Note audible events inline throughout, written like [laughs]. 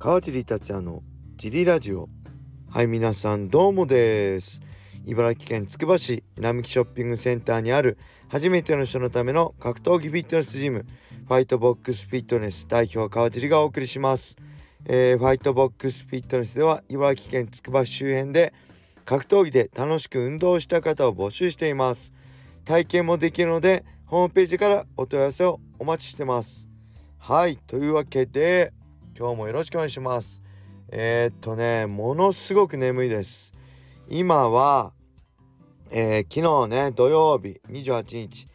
川尻達也のジリラジオ。はい皆さんどうもです。茨城県つくば市並木ショッピングセンターにある初めての人のための格闘技フィットネスジムファイトボックスフィットネス代表川尻がお送りします、えー、ファイトボックスフィットネスでは茨城県つくば市周辺で格闘技で楽しく運動した方を募集しています。体験もできるのでホームページからお問い合わせをお待ちしてます。はいというわけで今日もよろしくお願いします。えー、っとねものすごく眠いです。今は、えー、昨日ね土曜日28日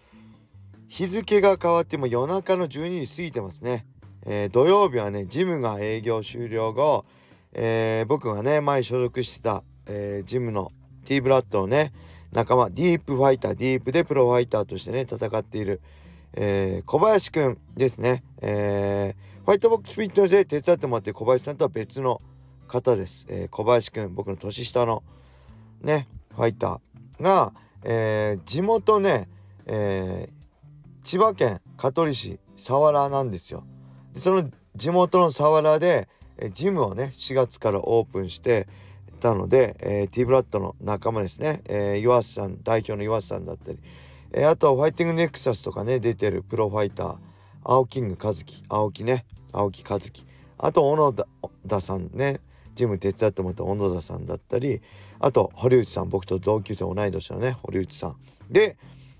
日付が変わっても夜中の12時過ぎてますね、えー、土曜日はねジムが営業終了後、え僕がね前所属してた、えジムの T ブラッドをね仲間ディープファイターディープでプロファイターとしてね戦っている、え小林くんですね、えーファイトボックスフィットネスで手伝ってもらって小林さんとは別の方です。えー、小林くん、僕の年下のね、ファイターが、えー、地元ね、えー、千葉県香取市佐原なんですよ。でその地元の佐原で、えジムをね4月からオープンしてたので、えー、T ブラッドの仲間ですね、えー、岩瀬さん代表の岩瀬さんだったり、えー、あとはファイティングネクサスとかね出てるプロファイター青キング和樹。青木ね。青木和樹。あと小野田さんね。ジム手伝ってもらった小野田さんだったり。あと堀内さん僕と同級生同い年のね。堀内さん。で、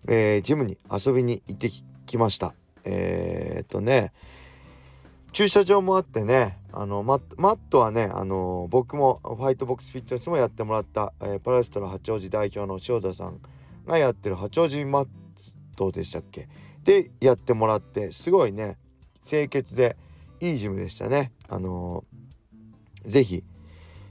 えー、ジムに遊びに行ってきました。えー、っとね。駐車場もあってね。あのマットはねあの僕もファイトボックスフィットネスもやってもらった、えー、パラストラ八王子代表の塩田さんがやってる八王子マットでしたっけ。でやってもらってすごいね清潔でいいジムでしたね。あのー、ぜひ、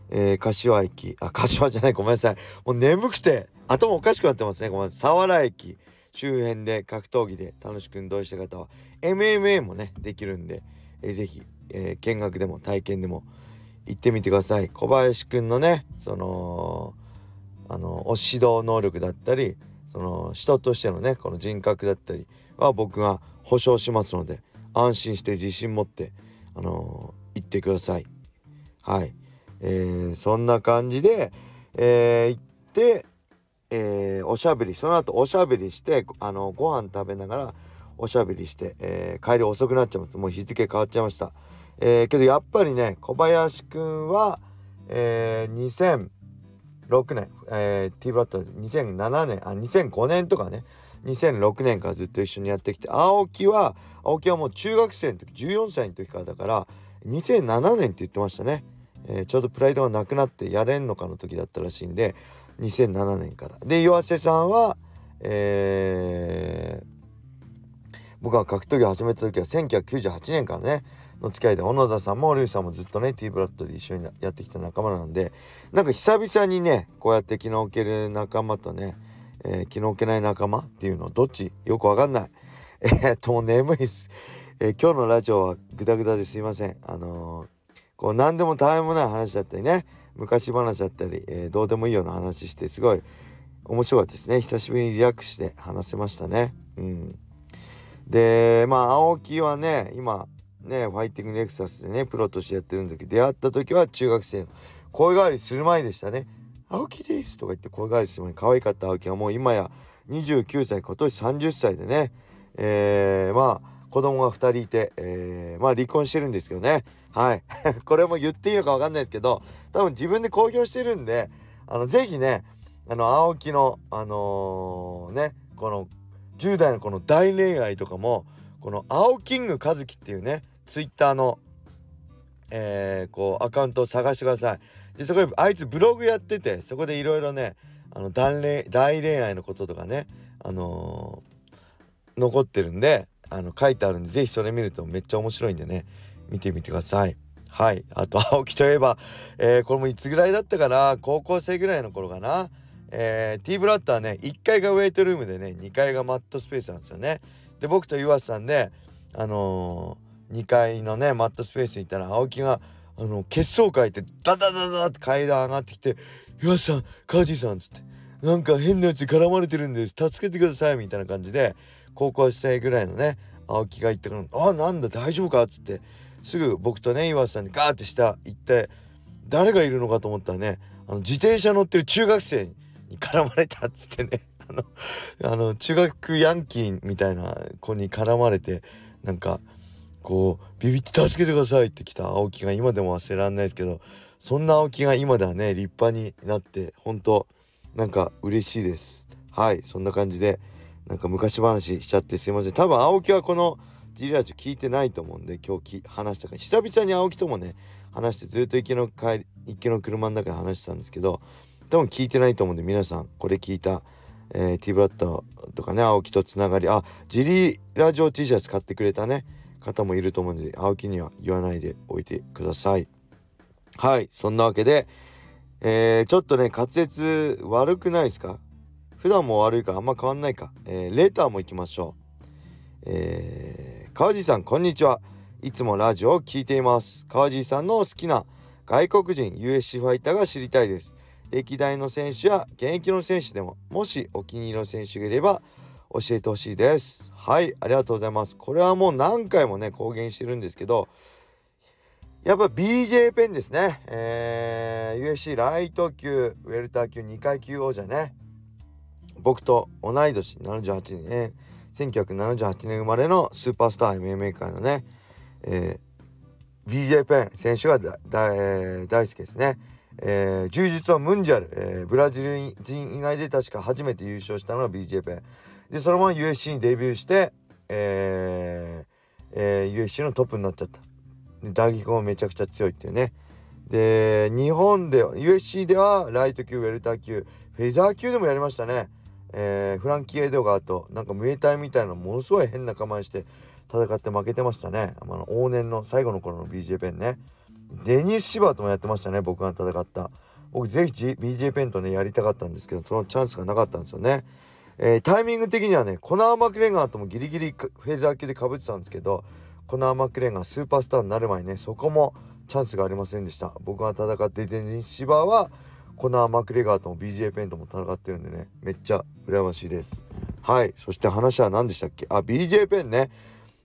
えー、柏駅あ柏じゃないごめんなさい。もう眠くて頭おかしくなってますね。ごめんなさい。佐原駅周辺で格闘技で楽しく運動した方は MMA もねできるんで、えー、ぜひ、えー、見学でも体験でも行ってみてください。小林くんのねそのあの指導能力だったりその人としてのねこの人格だったりは僕が保証しますので安心して自信持ってあのー、行ってください。はい、えー、そんな感じで、えー、行って、えー、おしゃべりその後おしゃべりしてあのご飯食べながらおしゃべりして、え、帰り遅くなっちゃいます。もう日付変わっちゃいました。え、けどやっぱりね小林くんは、えー、2006年、えー、T ブラッド2007年あ2005年とかね。2006年からずっと一緒にやってきて青木は青木はもう中学生の時14歳の時からだから2007年って言ってましたね、えー、ちょうどプライドがなくなってやれんのかの時だったらしいんで2007年から。で岩瀬さんはえー、僕が格闘技を始めた時は1998年からねの付き合いで小野田さんもルイさんもずっとね T ブラッドで一緒にやってきた仲間なんでなんか久々にねこうやって気の置ける仲間とねえー、気の置けない仲間っていうのどっち？よくわかんない。[laughs] えー、っともう眠いっす。えー、今日のラジオはグダグダですいません。あの、こう何でもたわいもない話だったりね昔話だったり、えどうでもいいような話してすごい面白かったですね久しぶりにリラックスして話せましたね。うん、でまあ青木はね今ねファイティングネクサスでねプロとしてやってるんだけど出会った時は中学生の声変わりする前でしたね。青木です」とか言って声変わりしても可愛かった青木はもう今や29歳今年30歳でねえー、まあ子供が2人いて、えー、まあ離婚してるんですけどねはい [laughs] これも言っていいのか分かんないですけど多分自分で公表してるんであの是非ねあの青木のあのー、ねこの10代のこの大恋愛とかもこの青キング和樹っていうねツイッターのえー、こうアカウントを探してください。でそこであいつブログやっててそこでいろいろねあの大恋愛のこととかねあのー、残ってるんであの書いてあるんで是非それ見るとめっちゃ面白いんでね見てみてください。はい。あと、青木といえば、えー、これもいつぐらいだったかな？高校生ぐらいの頃かな？えー、T ブラッドはね、1階がウェイトルームでね、2階がマットスペースなんですよね。で、僕と岩瀬さんで、あのー、2階のね、マットスペースに行ったら、青木が、あの血相書いてダダダダって階段上がってきて「岩瀬さんカジさん」っつって「なんか変なやつ絡まれてるんです助けてください」みたいな感じで高校生ぐらいのね青木が言ったから「あなんだ大丈夫か?」っつってすぐ僕とね岩瀬さんにガーって下行って誰がいるのかと思ったらねあの自転車乗ってる中学生に絡まれたっつってねあの中学ヤンキーみたいな子に絡まれてなんかこうビビって助けてくださいって来た青木が今でも忘れられないですけどそんな青木が今ではね立派になって本当なんか嬉しいです。はいそんな感じでなんか昔話しちゃってすいません。多分青木はこのジリラジオ聞いてないと思うんで今日話したから久々に青木ともね話してずっと行きの帰り行きの車の中で話してたんですけど多分聞いてないと思うんで皆さんこれ聞いた、えー、T ブラッドとかね青木とつながりあジリラジオ T シャツ買ってくれたね。方もいると思うんで青木には言わないでおいてください。はいそんなわけで、えー、ちょっとね滑舌悪くないですか？普段も悪いからあんま変わんないか、えー、レターも行きましょう。えー、川地さんこんにちは。いつもラジオを聞いています。川地さんの好きな外国人 USC ファイターが知りたいです。歴代の選手や現役の選手でももしお気に入りの選手がいれば教えてほしいですはいありがとうございますこれはもう何回もね公言してるんですけどやっぱ BJ ペンですねえー、USC ライト級ウェルター級2階級王者ね僕と同い年78年、1978年生まれのスーパースター MMA 界のね、えー、BJ ペン選手が大好きですね。えー、柔術はムンジャル、えー、ブラジル人以外で確か初めて優勝したのが BJ ペン。でそのまま USC にデビューして、えーえー、USC のトップになっちゃった。で打撃もめちゃくちゃ強いっていうね。で日本で USC ではライト級ウェルター級フェザー級でもやりましたね。えー、フランキー・エドガーとなんかムエタイみたいなものすごい変な構えして戦って負けてましたね。あの往年の最後の頃の BJ ペンね。デニス・シバーともやってましたね僕が戦った。僕ぜひ BJ ペンとねやりたかったんですけどそのチャンスがなかったんですよね。えー、タイミング的にはねコナー・マクレガーともギリギリフェザー級でかぶってたんですけどコナー・マクレガースーパースターになる前にねそこもチャンスがありませんでした。僕が戦ってデニス・シバーはコナー・マクレガーとも BJ ペンとも戦ってるんでねめっちゃ羨ましいです。はい。そして話は何でしたっけ？あ BJ ペンね。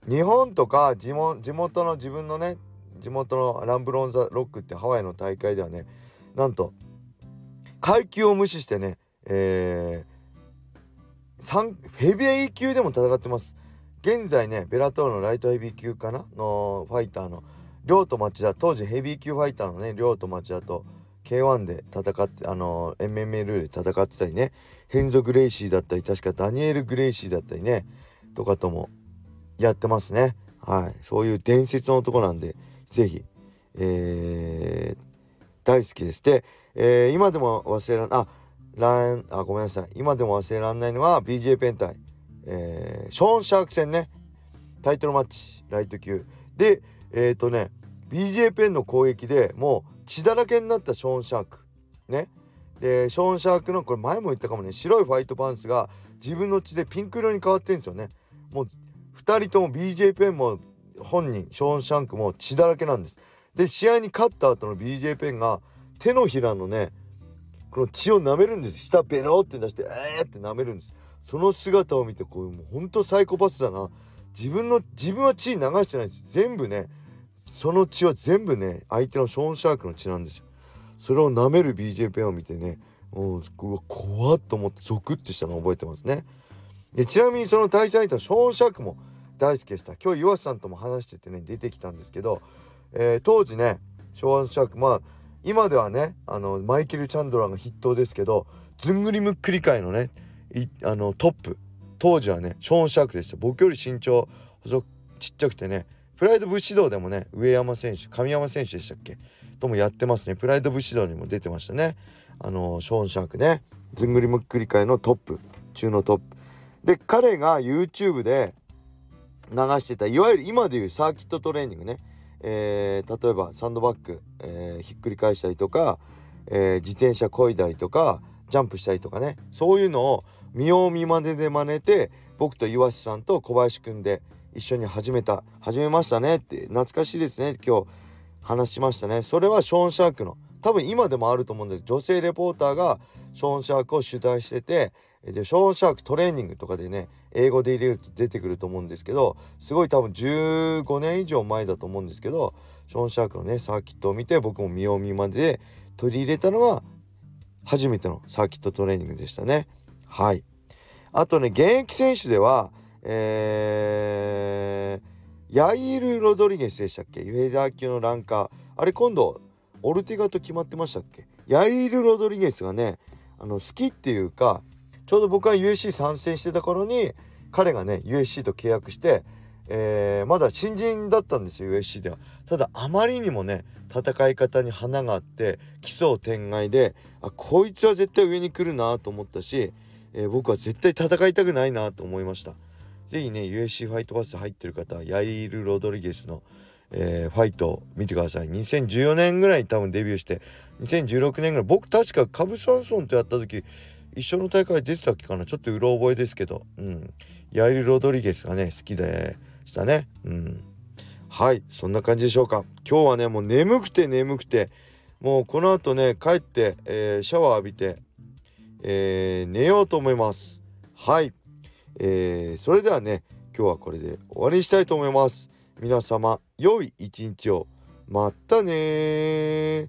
日本とか地元の自分のね地元のランブロンザ・ロックってハワイの大会ではねなんと階級を無視してねえー、ヘビー級でも戦ってます。現在ねベラトールのライトヘビー級かな？のファイターの。リョート・町田当時ヘビー級ファイターのねリョート・町田と K1 で戦ってあの MMA ルールで戦ってたりね。ヘンゾ・グレイシーだったり確かダニエル・グレイシーだったりね。とかともやってますね。はい。そういう伝説の男なんで是非えー、大好きです。で、えー、今でも忘れらんあランあごめんなさい。今でも忘れらんないのは BJ ペン対、えー、ショーン・シャーク戦ね。タイトルマッチライト級。でえっ、ー、とね BJ ペンの攻撃でもう血だらけになったショーン・シャーク。ね。でショーン・シャークのこれ前も言ったかもね。白いファイトパンツが自分の血でピンク色に変わってんですよね。もう2人とも BJ ペンも本人ショーン・シャンクも血だらけなんです。で試合に勝った後の BJ ペンが手のひらのねこの血を舐めるんです。下ベロって出してえーって舐めるんです。その姿を見てこうもうほんとサイコパスだな。自分の自分は血流してないです。全部ねその血は全部ね相手のショーン・シャークの血なんですよ。それを舐める BJ ペンを見てねもう怖っと思ってゾクッてしたのを覚えてますね。でちなみにその対戦相手のショーン・シャークも大好きでした。今日岩瀬さんとも話しててね出てきたんですけど、えー、当時ねショーン・シャークまあ今ではねあのマイケル・チャンドラーが筆頭ですけどずんぐりむっくり界のねあのトップ。当時はねショーン・シャークでした。僕より身長細ちっちゃくてねプライド武士道でもね上山選手神山選手でしたっけ？ともやってますね。プライド武士道にも出てましたね。あのショーン・シャークね。ずんぐりむっくり界のトップ。中のトップ。で彼が YouTube で流してたいわゆる今でいうサーキットトレーニングね、えー、例えばサンドバッグ、えー、ひっくり返したりとか、えー、自転車こいだりとかジャンプしたりとかね。そういうのを見よう見まねで真似て僕と岩瀬さんと小林くんで一緒に始めた。始めましたねって懐かしいですね。今日話しましたね。それはショーン・シャークの多分今でもあると思うんです。女性レポーターがショーン・シャークを取材してて、でショーンシャークトレーニングとかでね英語で入れると出てくると思うんですけどすごい多分15年以上前だと思うんですけどショーン・シャークのねサーキットを見て僕も見よう見まねで取り入れたのは初めてのサーキットトレーニングでしたね。はい。あとね現役選手ではえー、ヤイール・ロドリゲスでしたっけ？フェザー級のランカー。あれ今度オルティガと決まってましたっけ？ヤイール・ロドリゲスがねあの好きっていうかちょうど僕が USC 参戦してた頃に彼がね USC と契約して、えー、まだ新人だったんですよ USC では。ただあまりにもね戦い方に花があって奇想天外であこいつは絶対上に来るなと思ったし、えー、僕は絶対戦いたくないなと思いました。是非ね USC ファイトパス入ってる方ヤイル・ロドリゲスの、えー、ファイト見てください2014年ぐらいに多分デビューして2016年ぐらい僕確かカブ・サンソンとやった時一緒の大会出てたっけかな？ちょっとうろ覚えですけど、うん。ヤイル・ロドリゲスがね、好きでしたね。うん。はい、そんな感じでしょうか。今日はね、もう眠くて眠くて、もうこの後ね、帰って、えー、シャワー浴びて、えー、寝ようと思います。はい。えー、それではね、今日はこれで終わりにしたいと思います。皆様、良い一日を。またね